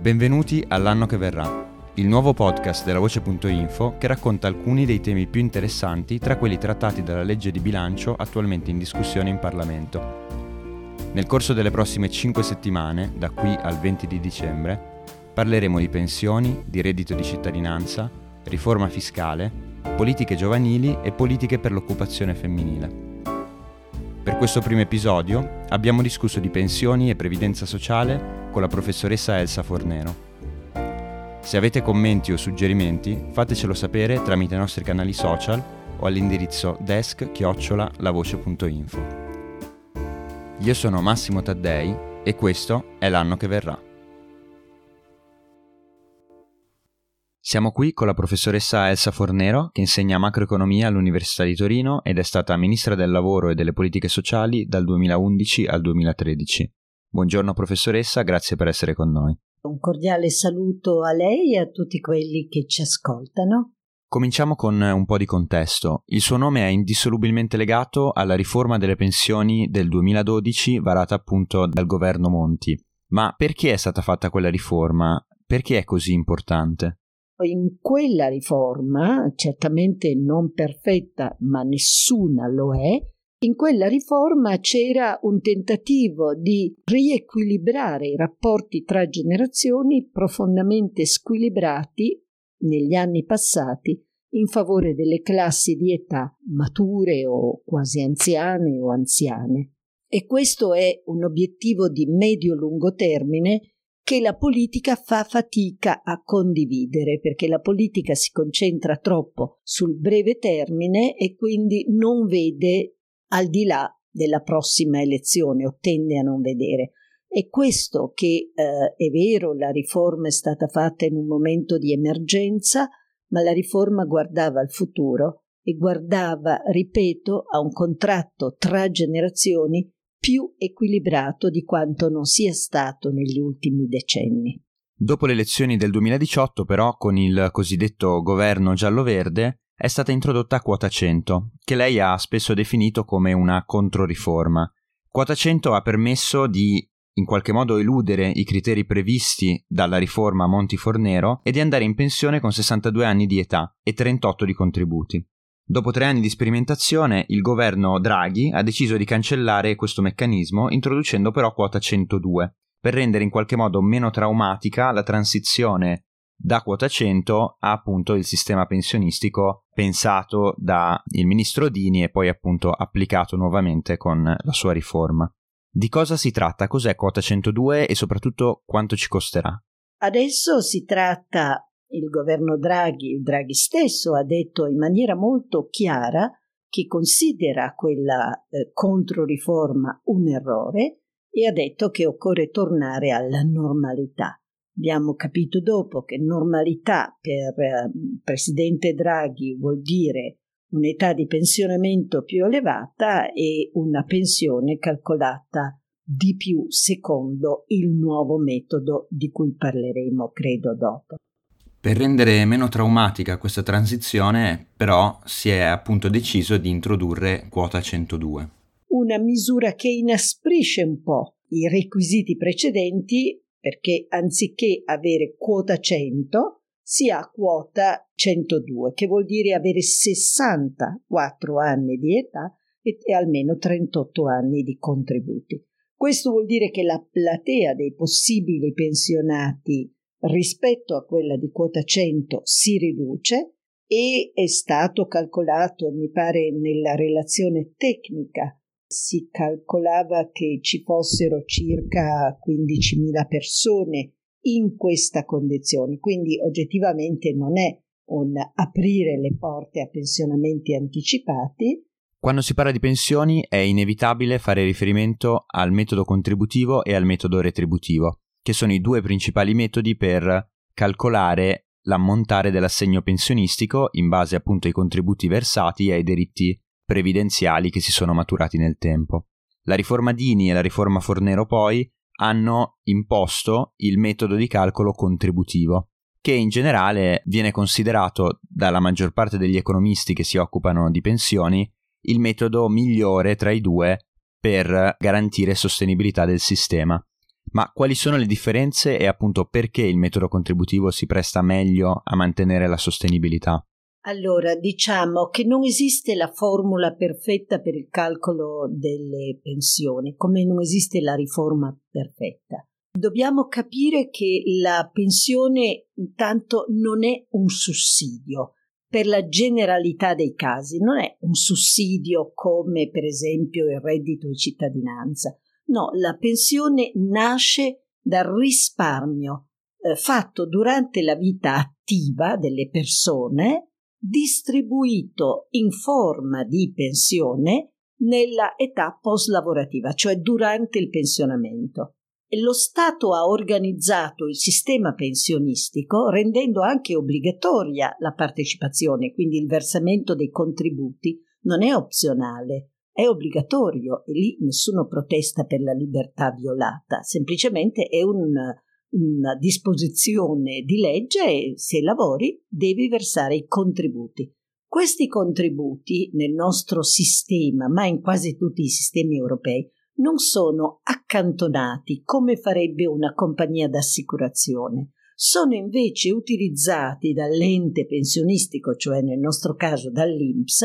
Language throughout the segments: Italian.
Benvenuti all'anno che verrà, il nuovo podcast della Voce.info che racconta alcuni dei temi più interessanti tra quelli trattati dalla legge di bilancio attualmente in discussione in Parlamento. Nel corso delle prossime 5 settimane, da qui al 20 di dicembre, parleremo di pensioni, di reddito di cittadinanza, riforma fiscale, politiche giovanili e politiche per l'occupazione femminile. Per questo primo episodio abbiamo discusso di pensioni e previdenza sociale con la professoressa Elsa Fornero. Se avete commenti o suggerimenti fatecelo sapere tramite i nostri canali social o all'indirizzo desk-lavoce.info. Io sono Massimo Taddei e questo è l'anno che verrà. Siamo qui con la professoressa Elsa Fornero, che insegna macroeconomia all'Università di Torino ed è stata ministra del lavoro e delle politiche sociali dal 2011 al 2013. Buongiorno professoressa, grazie per essere con noi. Un cordiale saluto a lei e a tutti quelli che ci ascoltano. Cominciamo con un po' di contesto. Il suo nome è indissolubilmente legato alla riforma delle pensioni del 2012 varata appunto dal governo Monti. Ma perché è stata fatta quella riforma? Perché è così importante? In quella riforma, certamente non perfetta, ma nessuna lo è, in quella riforma c'era un tentativo di riequilibrare i rapporti tra generazioni profondamente squilibrati negli anni passati in favore delle classi di età mature o quasi anziane o anziane. E questo è un obiettivo di medio-lungo termine che la politica fa fatica a condividere perché la politica si concentra troppo sul breve termine e quindi non vede al di là della prossima elezione o tende a non vedere. È questo che eh, è vero, la riforma è stata fatta in un momento di emergenza, ma la riforma guardava al futuro e guardava, ripeto, a un contratto tra generazioni più equilibrato di quanto non sia stato negli ultimi decenni. Dopo le elezioni del 2018, però, con il cosiddetto governo giallo-verde, è stata introdotta quota 100, che lei ha spesso definito come una controriforma. Quota 100 ha permesso di in qualche modo eludere i criteri previsti dalla riforma Monti Fornero e di andare in pensione con 62 anni di età e 38 di contributi. Dopo tre anni di sperimentazione, il governo Draghi ha deciso di cancellare questo meccanismo, introducendo però quota 102, per rendere in qualche modo meno traumatica la transizione da quota 100 a appunto il sistema pensionistico pensato dal ministro Dini e poi appunto applicato nuovamente con la sua riforma. Di cosa si tratta? Cos'è quota 102 e soprattutto quanto ci costerà? Adesso si tratta il governo Draghi, il Draghi stesso, ha detto in maniera molto chiara che considera quella eh, controriforma un errore e ha detto che occorre tornare alla normalità. Abbiamo capito dopo che normalità per eh, presidente Draghi vuol dire un'età di pensionamento più elevata e una pensione calcolata di più secondo il nuovo metodo di cui parleremo credo dopo. Per rendere meno traumatica questa transizione, però, si è appunto deciso di introdurre quota 102. Una misura che inasprisce un po' i requisiti precedenti perché anziché avere quota 100 si ha quota 102, che vuol dire avere 64 anni di età e, e almeno 38 anni di contributi. Questo vuol dire che la platea dei possibili pensionati rispetto a quella di quota 100 si riduce e è stato calcolato, mi pare nella relazione tecnica, si calcolava che ci fossero circa 15.000 persone in questa condizione, quindi oggettivamente non è un aprire le porte a pensionamenti anticipati. Quando si parla di pensioni è inevitabile fare riferimento al metodo contributivo e al metodo retributivo che sono i due principali metodi per calcolare l'ammontare dell'assegno pensionistico in base appunto ai contributi versati e ai diritti previdenziali che si sono maturati nel tempo. La riforma Dini e la riforma Fornero poi hanno imposto il metodo di calcolo contributivo, che in generale viene considerato dalla maggior parte degli economisti che si occupano di pensioni il metodo migliore tra i due per garantire sostenibilità del sistema Ma quali sono le differenze e appunto perché il metodo contributivo si presta meglio a mantenere la sostenibilità? Allora, diciamo che non esiste la formula perfetta per il calcolo delle pensioni, come non esiste la riforma perfetta. Dobbiamo capire che la pensione intanto non è un sussidio per la generalità dei casi, non è un sussidio come per esempio il reddito di cittadinanza. No, la pensione nasce dal risparmio eh, fatto durante la vita attiva delle persone distribuito in forma di pensione nella età post-lavorativa, cioè durante il pensionamento. Lo Stato ha organizzato il sistema pensionistico rendendo anche obbligatoria la partecipazione, quindi il versamento dei contributi non è opzionale, è obbligatorio e lì nessuno protesta per la libertà violata, semplicemente è un, una disposizione di legge e se lavori devi versare i contributi. Questi contributi nel nostro sistema, ma in quasi tutti i sistemi europei, non sono accantonati come farebbe una compagnia d'assicurazione, sono invece utilizzati dall'ente pensionistico, cioè nel nostro caso dall'INPS,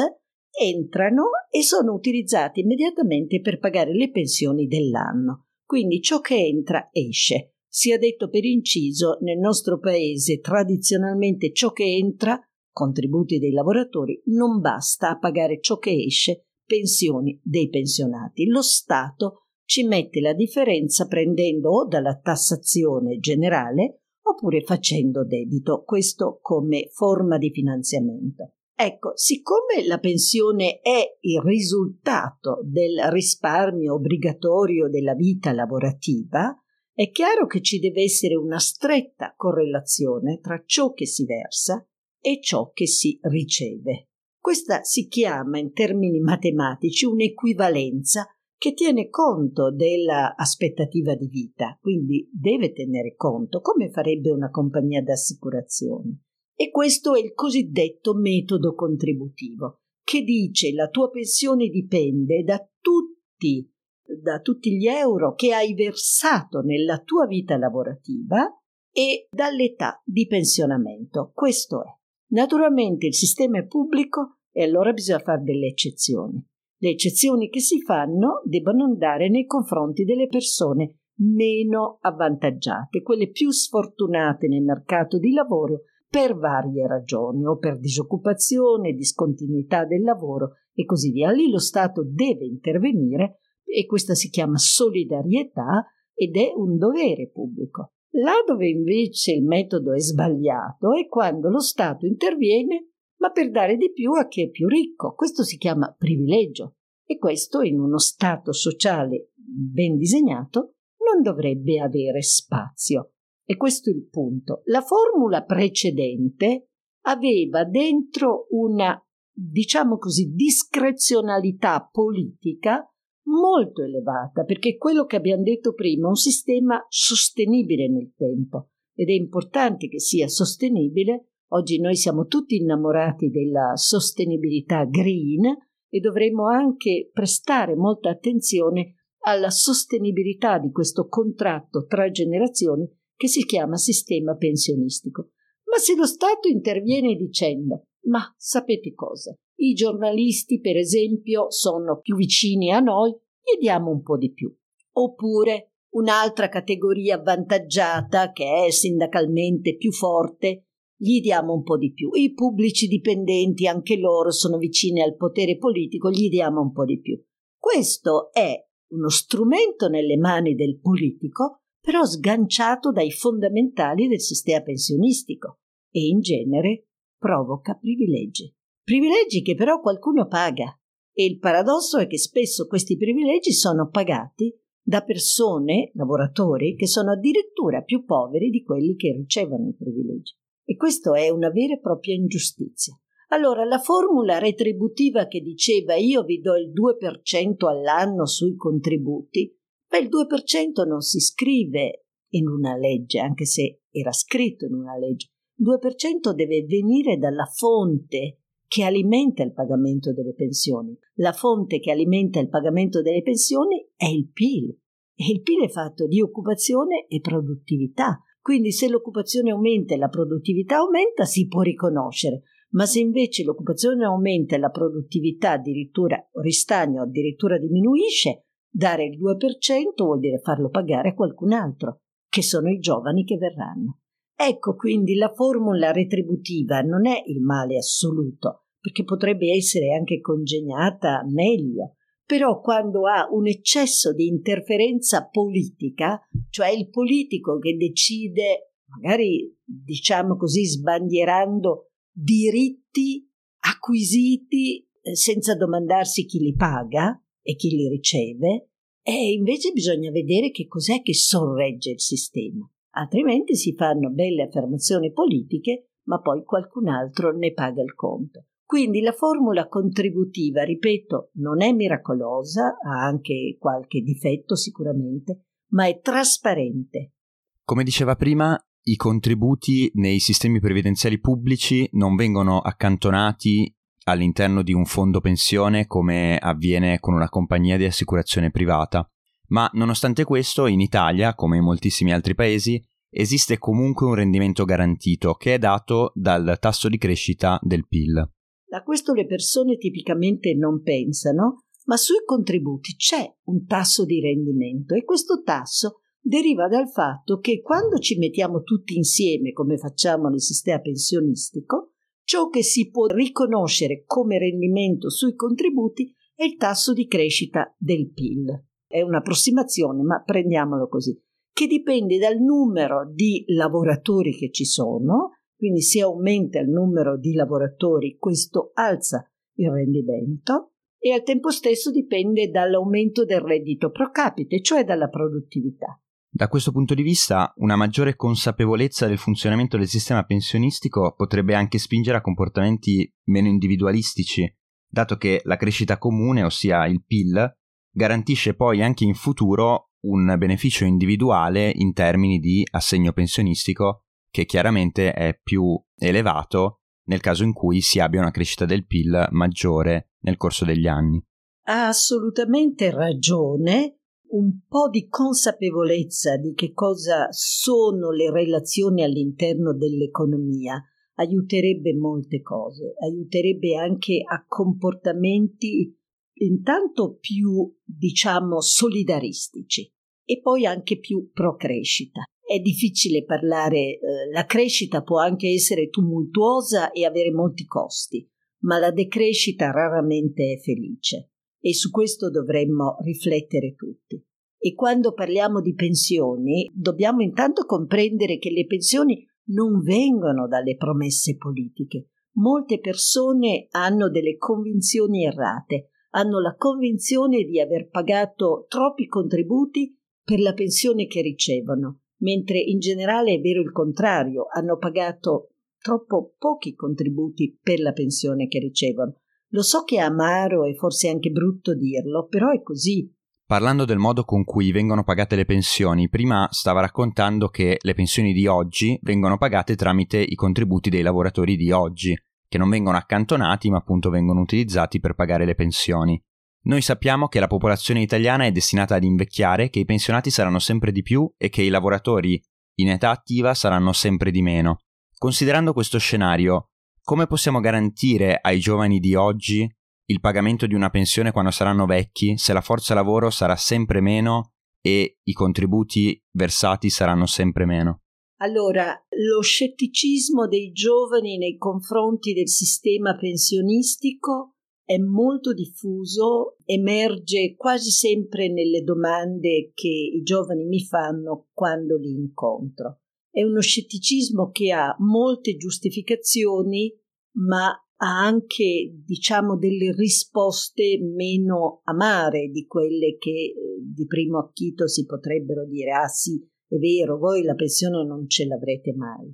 entrano e sono utilizzati immediatamente per pagare le pensioni dell'anno. Quindi ciò che entra esce. Sia detto per inciso, nel nostro paese tradizionalmente ciò che entra, contributi dei lavoratori, non basta a pagare ciò che esce, pensioni dei pensionati. Lo Stato ci mette la differenza prendendo o dalla tassazione generale oppure facendo debito, questo come forma di finanziamento. Ecco, siccome la pensione è il risultato del risparmio obbligatorio della vita lavorativa, è chiaro che ci deve essere una stretta correlazione tra ciò che si versa e ciò che si riceve. Questa si chiama in termini matematici un'equivalenza che tiene conto dell'aspettativa di vita, quindi deve tenere conto come farebbe una compagnia d'assicurazione. E questo è il cosiddetto metodo contributivo, che dice la tua pensione dipende da tutti da tutti gli euro che hai versato nella tua vita lavorativa e dall'età di pensionamento. Questo è. Naturalmente il sistema è pubblico e allora bisogna fare delle eccezioni. Le eccezioni che si fanno debbono andare nei confronti delle persone meno avvantaggiate, quelle più sfortunate nel mercato di lavoro per varie ragioni, o per disoccupazione, discontinuità del lavoro e così via. Lì lo Stato deve intervenire e questa si chiama solidarietà ed è un dovere pubblico. Là dove invece il metodo è sbagliato è quando lo Stato interviene ma per dare di più a chi è più ricco. Questo si chiama privilegio e questo in uno Stato sociale ben disegnato non dovrebbe avere spazio. E questo è il punto. La formula precedente aveva dentro una, diciamo così, discrezionalità politica molto elevata, perché quello che abbiamo detto prima è un sistema sostenibile nel tempo ed è importante che sia sostenibile. Oggi noi siamo tutti innamorati della sostenibilità green e dovremmo anche prestare molta attenzione alla sostenibilità di questo contratto tra generazioni che si chiama sistema pensionistico. Ma se lo Stato interviene dicendo ma sapete cosa? I giornalisti, per esempio, sono più vicini a noi, gli diamo un po' di più. Oppure un'altra categoria avvantaggiata che è sindacalmente più forte, gli diamo un po' di più. I pubblici dipendenti, anche loro sono vicini al potere politico, gli diamo un po' di più. Questo è uno strumento nelle mani del politico, però sganciato dai fondamentali del sistema pensionistico e in genere provoca privilegi. Privilegi che però qualcuno paga. E il paradosso è che spesso questi privilegi sono pagati da persone, lavoratori, che sono addirittura più poveri di quelli che ricevono i privilegi. E questo è una vera e propria ingiustizia. Allora, la formula retributiva che diceva io vi do il 2% all'anno sui contributi, beh, il 2% non si scrive in una legge, anche se era scritto in una legge. Il 2% deve venire dalla fonte che alimenta il pagamento delle pensioni. La fonte che alimenta il pagamento delle pensioni è il PIL. E il PIL è fatto di occupazione e produttività. Quindi se l'occupazione aumenta e la produttività aumenta, si può riconoscere. Ma se invece l'occupazione aumenta e la produttività addirittura ristagna o addirittura diminuisce, dare il 2% vuol dire farlo pagare a qualcun altro, che sono i giovani che verranno. Ecco quindi la formula retributiva non è il male assoluto, perché potrebbe essere anche congegnata meglio, però quando ha un eccesso di interferenza politica, cioè il politico che decide, magari diciamo così, sbandierando diritti acquisiti eh, senza domandarsi chi li paga e chi li riceve, e invece bisogna vedere che cos'è che sorregge il sistema altrimenti si fanno belle affermazioni politiche, ma poi qualcun altro ne paga il conto. Quindi la formula contributiva, ripeto, non è miracolosa, ha anche qualche difetto sicuramente, ma è trasparente. Come diceva prima, i contributi nei sistemi previdenziali pubblici non vengono accantonati all'interno di un fondo pensione come avviene con una compagnia di assicurazione privata, ma nonostante questo in Italia, come in moltissimi altri paesi, esiste comunque un rendimento garantito che è dato dal tasso di crescita del PIL. A questo le persone tipicamente non pensano, ma sui contributi c'è un tasso di rendimento e questo tasso deriva dal fatto che quando ci mettiamo tutti insieme, come facciamo nel sistema pensionistico, ciò che si può riconoscere come rendimento sui contributi è il tasso di crescita del PIL è un'approssimazione, ma prendiamolo così, che dipende dal numero di lavoratori che ci sono, quindi se aumenta il numero di lavoratori questo alza il rendimento e al tempo stesso dipende dall'aumento del reddito pro capite, cioè dalla produttività. Da questo punto di vista, una maggiore consapevolezza del funzionamento del sistema pensionistico potrebbe anche spingere a comportamenti meno individualistici, dato che la crescita comune, ossia il PIL, garantisce poi anche in futuro un beneficio individuale in termini di assegno pensionistico che chiaramente è più elevato nel caso in cui si abbia una crescita del PIL maggiore nel corso degli anni. Ha assolutamente ragione. Un po' di consapevolezza di che cosa sono le relazioni all'interno dell'economia aiuterebbe molte cose, aiuterebbe anche a comportamenti intanto più, diciamo, solidaristici e poi anche più pro crescita. È difficile parlare, eh, la crescita può anche essere tumultuosa e avere molti costi, ma la decrescita raramente è felice e su questo dovremmo riflettere tutti. E quando parliamo di pensioni, dobbiamo intanto comprendere che le pensioni non vengono dalle promesse politiche. Molte persone hanno delle convinzioni errate, hanno la convinzione di aver pagato troppi contributi per la pensione che ricevono, mentre in generale è vero il contrario, hanno pagato troppo pochi contributi per la pensione che ricevono. Lo so che è amaro e forse anche brutto dirlo, però è così. Parlando del modo con cui vengono pagate le pensioni, prima stava raccontando che le pensioni di oggi vengono pagate tramite i contributi dei lavoratori di oggi che non vengono accantonati ma appunto vengono utilizzati per pagare le pensioni. Noi sappiamo che la popolazione italiana è destinata ad invecchiare, che i pensionati saranno sempre di più e che i lavoratori in età attiva saranno sempre di meno. Considerando questo scenario, come possiamo garantire ai giovani di oggi il pagamento di una pensione quando saranno vecchi se la forza lavoro sarà sempre meno e i contributi versati saranno sempre meno? Allora, lo scetticismo dei giovani nei confronti del sistema pensionistico è molto diffuso, emerge quasi sempre nelle domande che i giovani mi fanno quando li incontro. È uno scetticismo che ha molte giustificazioni, ma ha anche, diciamo, delle risposte meno amare di quelle che eh, di primo acchito si potrebbero dire, ah sì, è vero, voi la pensione non ce l'avrete mai.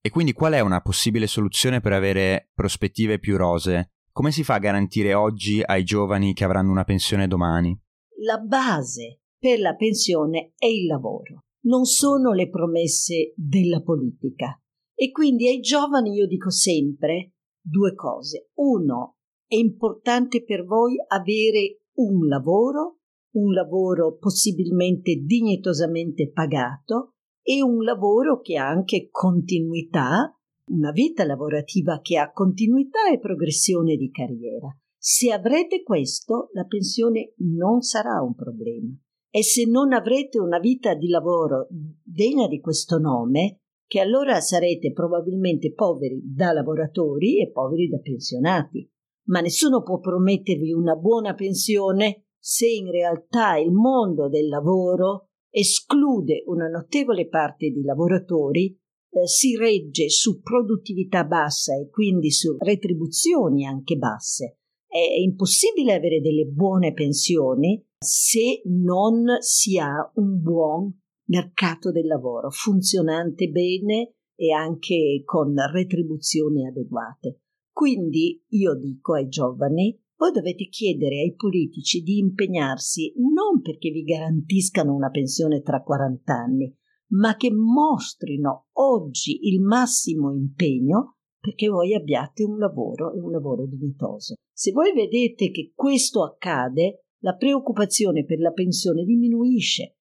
E quindi qual è una possibile soluzione per avere prospettive più rose? Come si fa a garantire oggi ai giovani che avranno una pensione domani? La base per la pensione è il lavoro, non sono le promesse della politica. E quindi ai giovani io dico sempre due cose. Uno, è importante per voi avere un lavoro un lavoro possibilmente dignitosamente pagato e un lavoro che ha anche continuità, una vita lavorativa che ha continuità e progressione di carriera. Se avrete questo, la pensione non sarà un problema. E se non avrete una vita di lavoro degna di questo nome, che allora sarete probabilmente poveri da lavoratori e poveri da pensionati. Ma nessuno può promettervi una buona pensione se in realtà il mondo del lavoro esclude una notevole parte di lavoratori, eh, si regge su produttività bassa e quindi su retribuzioni anche basse. È impossibile avere delle buone pensioni se non si ha un buon mercato del lavoro funzionante bene e anche con retribuzioni adeguate. Quindi io dico ai giovani voi dovete chiedere ai politici di impegnarsi non perché vi garantiscano una pensione tra 40 anni, ma che mostrino oggi il massimo impegno perché voi abbiate un lavoro e un lavoro dignitoso. Se voi vedete che questo accade, la preoccupazione per la pensione diminuisce.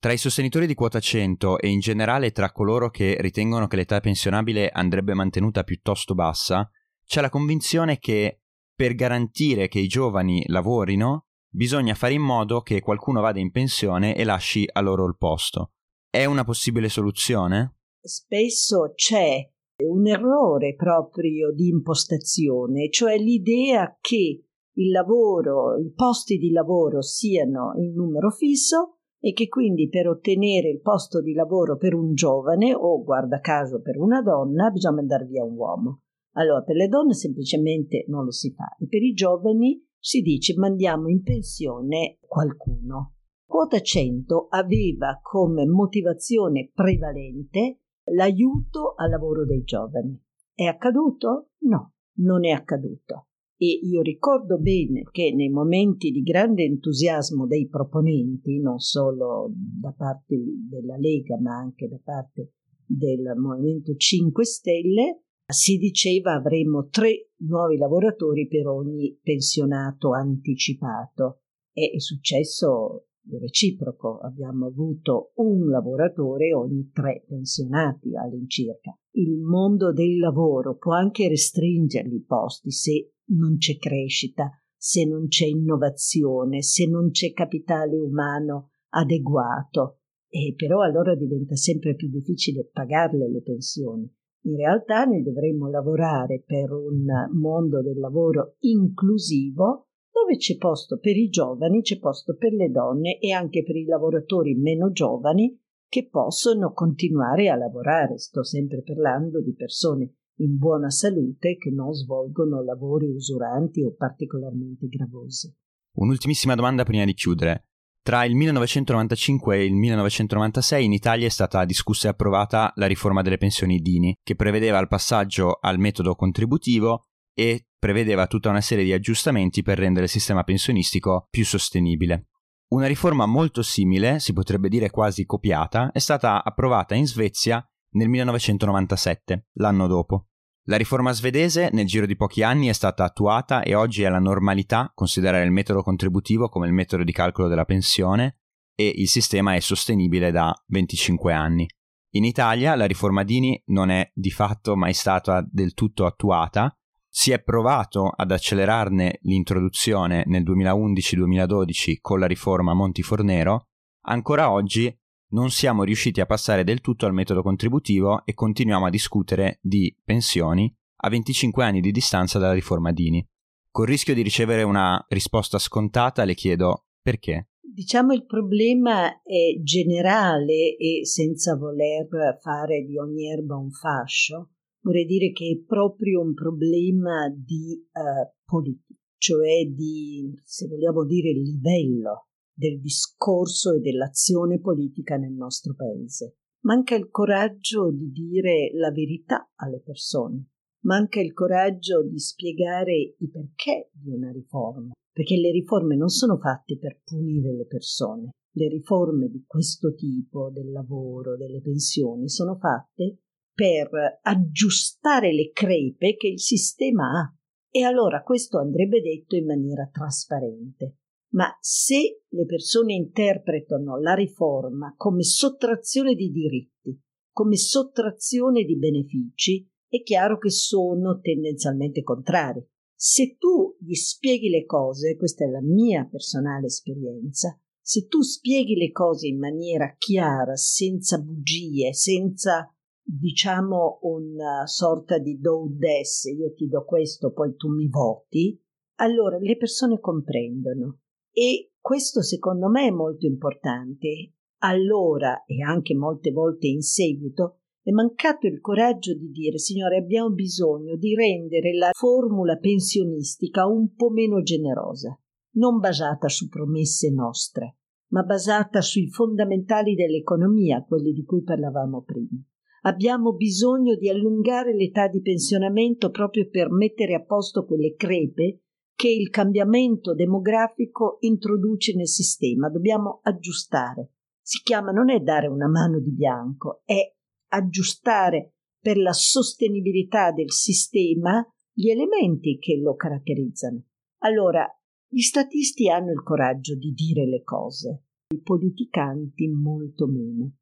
Tra i sostenitori di quota 100 e in generale tra coloro che ritengono che l'età pensionabile andrebbe mantenuta piuttosto bassa, c'è la convinzione che per garantire che i giovani lavorino, bisogna fare in modo che qualcuno vada in pensione e lasci a loro il posto. È una possibile soluzione? Spesso c'è un errore proprio di impostazione, cioè l'idea che il lavoro, i posti di lavoro siano in numero fisso e che quindi per ottenere il posto di lavoro per un giovane o guarda caso per una donna bisogna andare via un uomo. Allora, per le donne semplicemente non lo si fa e per i giovani si dice mandiamo in pensione qualcuno. Quota 100 aveva come motivazione prevalente l'aiuto al lavoro dei giovani. È accaduto? No, non è accaduto. E io ricordo bene che nei momenti di grande entusiasmo dei proponenti, non solo da parte della Lega ma anche da parte del Movimento 5 Stelle, si diceva avremo tre nuovi lavoratori per ogni pensionato anticipato. È successo reciproco, abbiamo avuto un lavoratore ogni tre pensionati all'incirca. Il mondo del lavoro può anche restringergli i posti se non c'è crescita, se non c'è innovazione, se non c'è capitale umano adeguato. E però allora diventa sempre più difficile pagarle le pensioni. In realtà noi dovremmo lavorare per un mondo del lavoro inclusivo dove c'è posto per i giovani, c'è posto per le donne e anche per i lavoratori meno giovani che possono continuare a lavorare. Sto sempre parlando di persone in buona salute che non svolgono lavori usuranti o particolarmente gravosi. Un'ultimissima domanda prima di chiudere. Tra il 1995 e il 1996 in Italia è stata discussa e approvata la riforma delle pensioni Dini, che prevedeva il passaggio al metodo contributivo e prevedeva tutta una serie di aggiustamenti per rendere il sistema pensionistico più sostenibile. Una riforma molto simile, si potrebbe dire quasi copiata, è stata approvata in Svezia nel 1997, l'anno dopo. La riforma svedese nel giro di pochi anni è stata attuata e oggi è la normalità considerare il metodo contributivo come il metodo di calcolo della pensione e il sistema è sostenibile da 25 anni. In Italia la riforma Dini non è di fatto mai stata del tutto attuata, si è provato ad accelerarne l'introduzione nel 2011-2012 con la riforma Monti Fornero, ancora oggi non siamo riusciti a passare del tutto al metodo contributivo e continuiamo a discutere di pensioni a 25 anni di distanza dalla riforma Dini. Col rischio di ricevere una risposta scontata le chiedo perché. Diciamo il problema è generale e senza voler fare di ogni erba un fascio, vorrei dire che è proprio un problema di uh, politica, cioè di, se vogliamo dire, livello del discorso e dell'azione politica nel nostro paese. Manca il coraggio di dire la verità alle persone, manca il coraggio di spiegare i perché di una riforma, perché le riforme non sono fatte per punire le persone. Le riforme di questo tipo, del lavoro, delle pensioni, sono fatte per aggiustare le crepe che il sistema ha. E allora questo andrebbe detto in maniera trasparente Ma se le persone interpretano la riforma come sottrazione di diritti, come sottrazione di benefici, è chiaro che sono tendenzialmente contrari. Se tu gli spieghi le cose, questa è la mia personale esperienza, se tu spieghi le cose in maniera chiara, senza bugie, senza diciamo una sorta di do des, io ti do questo, poi tu mi voti, allora le persone comprendono. E questo secondo me è molto importante. Allora, e anche molte volte in seguito, è mancato il coraggio di dire signore abbiamo bisogno di rendere la formula pensionistica un po' meno generosa, non basata su promesse nostre, ma basata sui fondamentali dell'economia, quelli di cui parlavamo prima. Abbiamo bisogno di allungare l'età di pensionamento proprio per mettere a posto quelle crepe che il cambiamento demografico introduce nel sistema. Dobbiamo aggiustare. Si chiama non è dare una mano di bianco, è aggiustare per la sostenibilità del sistema gli elementi che lo caratterizzano. Allora, gli statisti hanno il coraggio di dire le cose, i politicanti molto meno.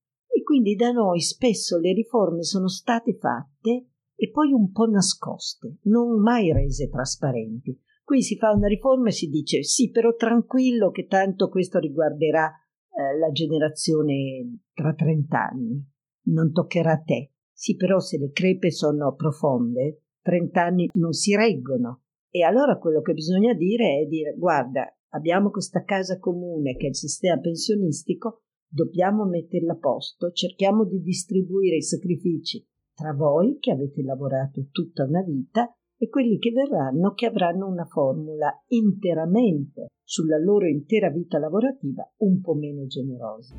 Quindi da noi spesso le riforme sono state fatte e poi un po' nascoste, non mai rese trasparenti. Qui si fa una riforma e si dice sì, però tranquillo che tanto questo riguarderà eh, la generazione tra 30 anni non toccherà a te. Sì, però se le crepe sono profonde, 30 anni non si reggono. E allora quello che bisogna dire è dire guarda, abbiamo questa casa comune che è il sistema pensionistico, dobbiamo metterla a posto, cerchiamo di distribuire i sacrifici tra voi che avete lavorato tutta una vita e quelli che verranno che avranno una formula interamente sulla loro intera vita lavorativa un po' meno generosa.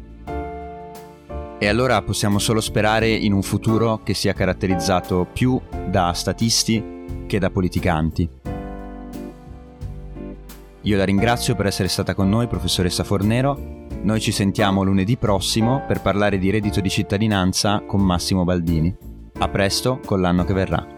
E allora possiamo solo sperare in un futuro che sia caratterizzato più da statisti che da politicanti. Io la ringrazio per essere stata con noi, professoressa Fornero. Noi ci sentiamo lunedì prossimo per parlare di reddito di cittadinanza con Massimo Baldini. A presto con l'anno che verrà.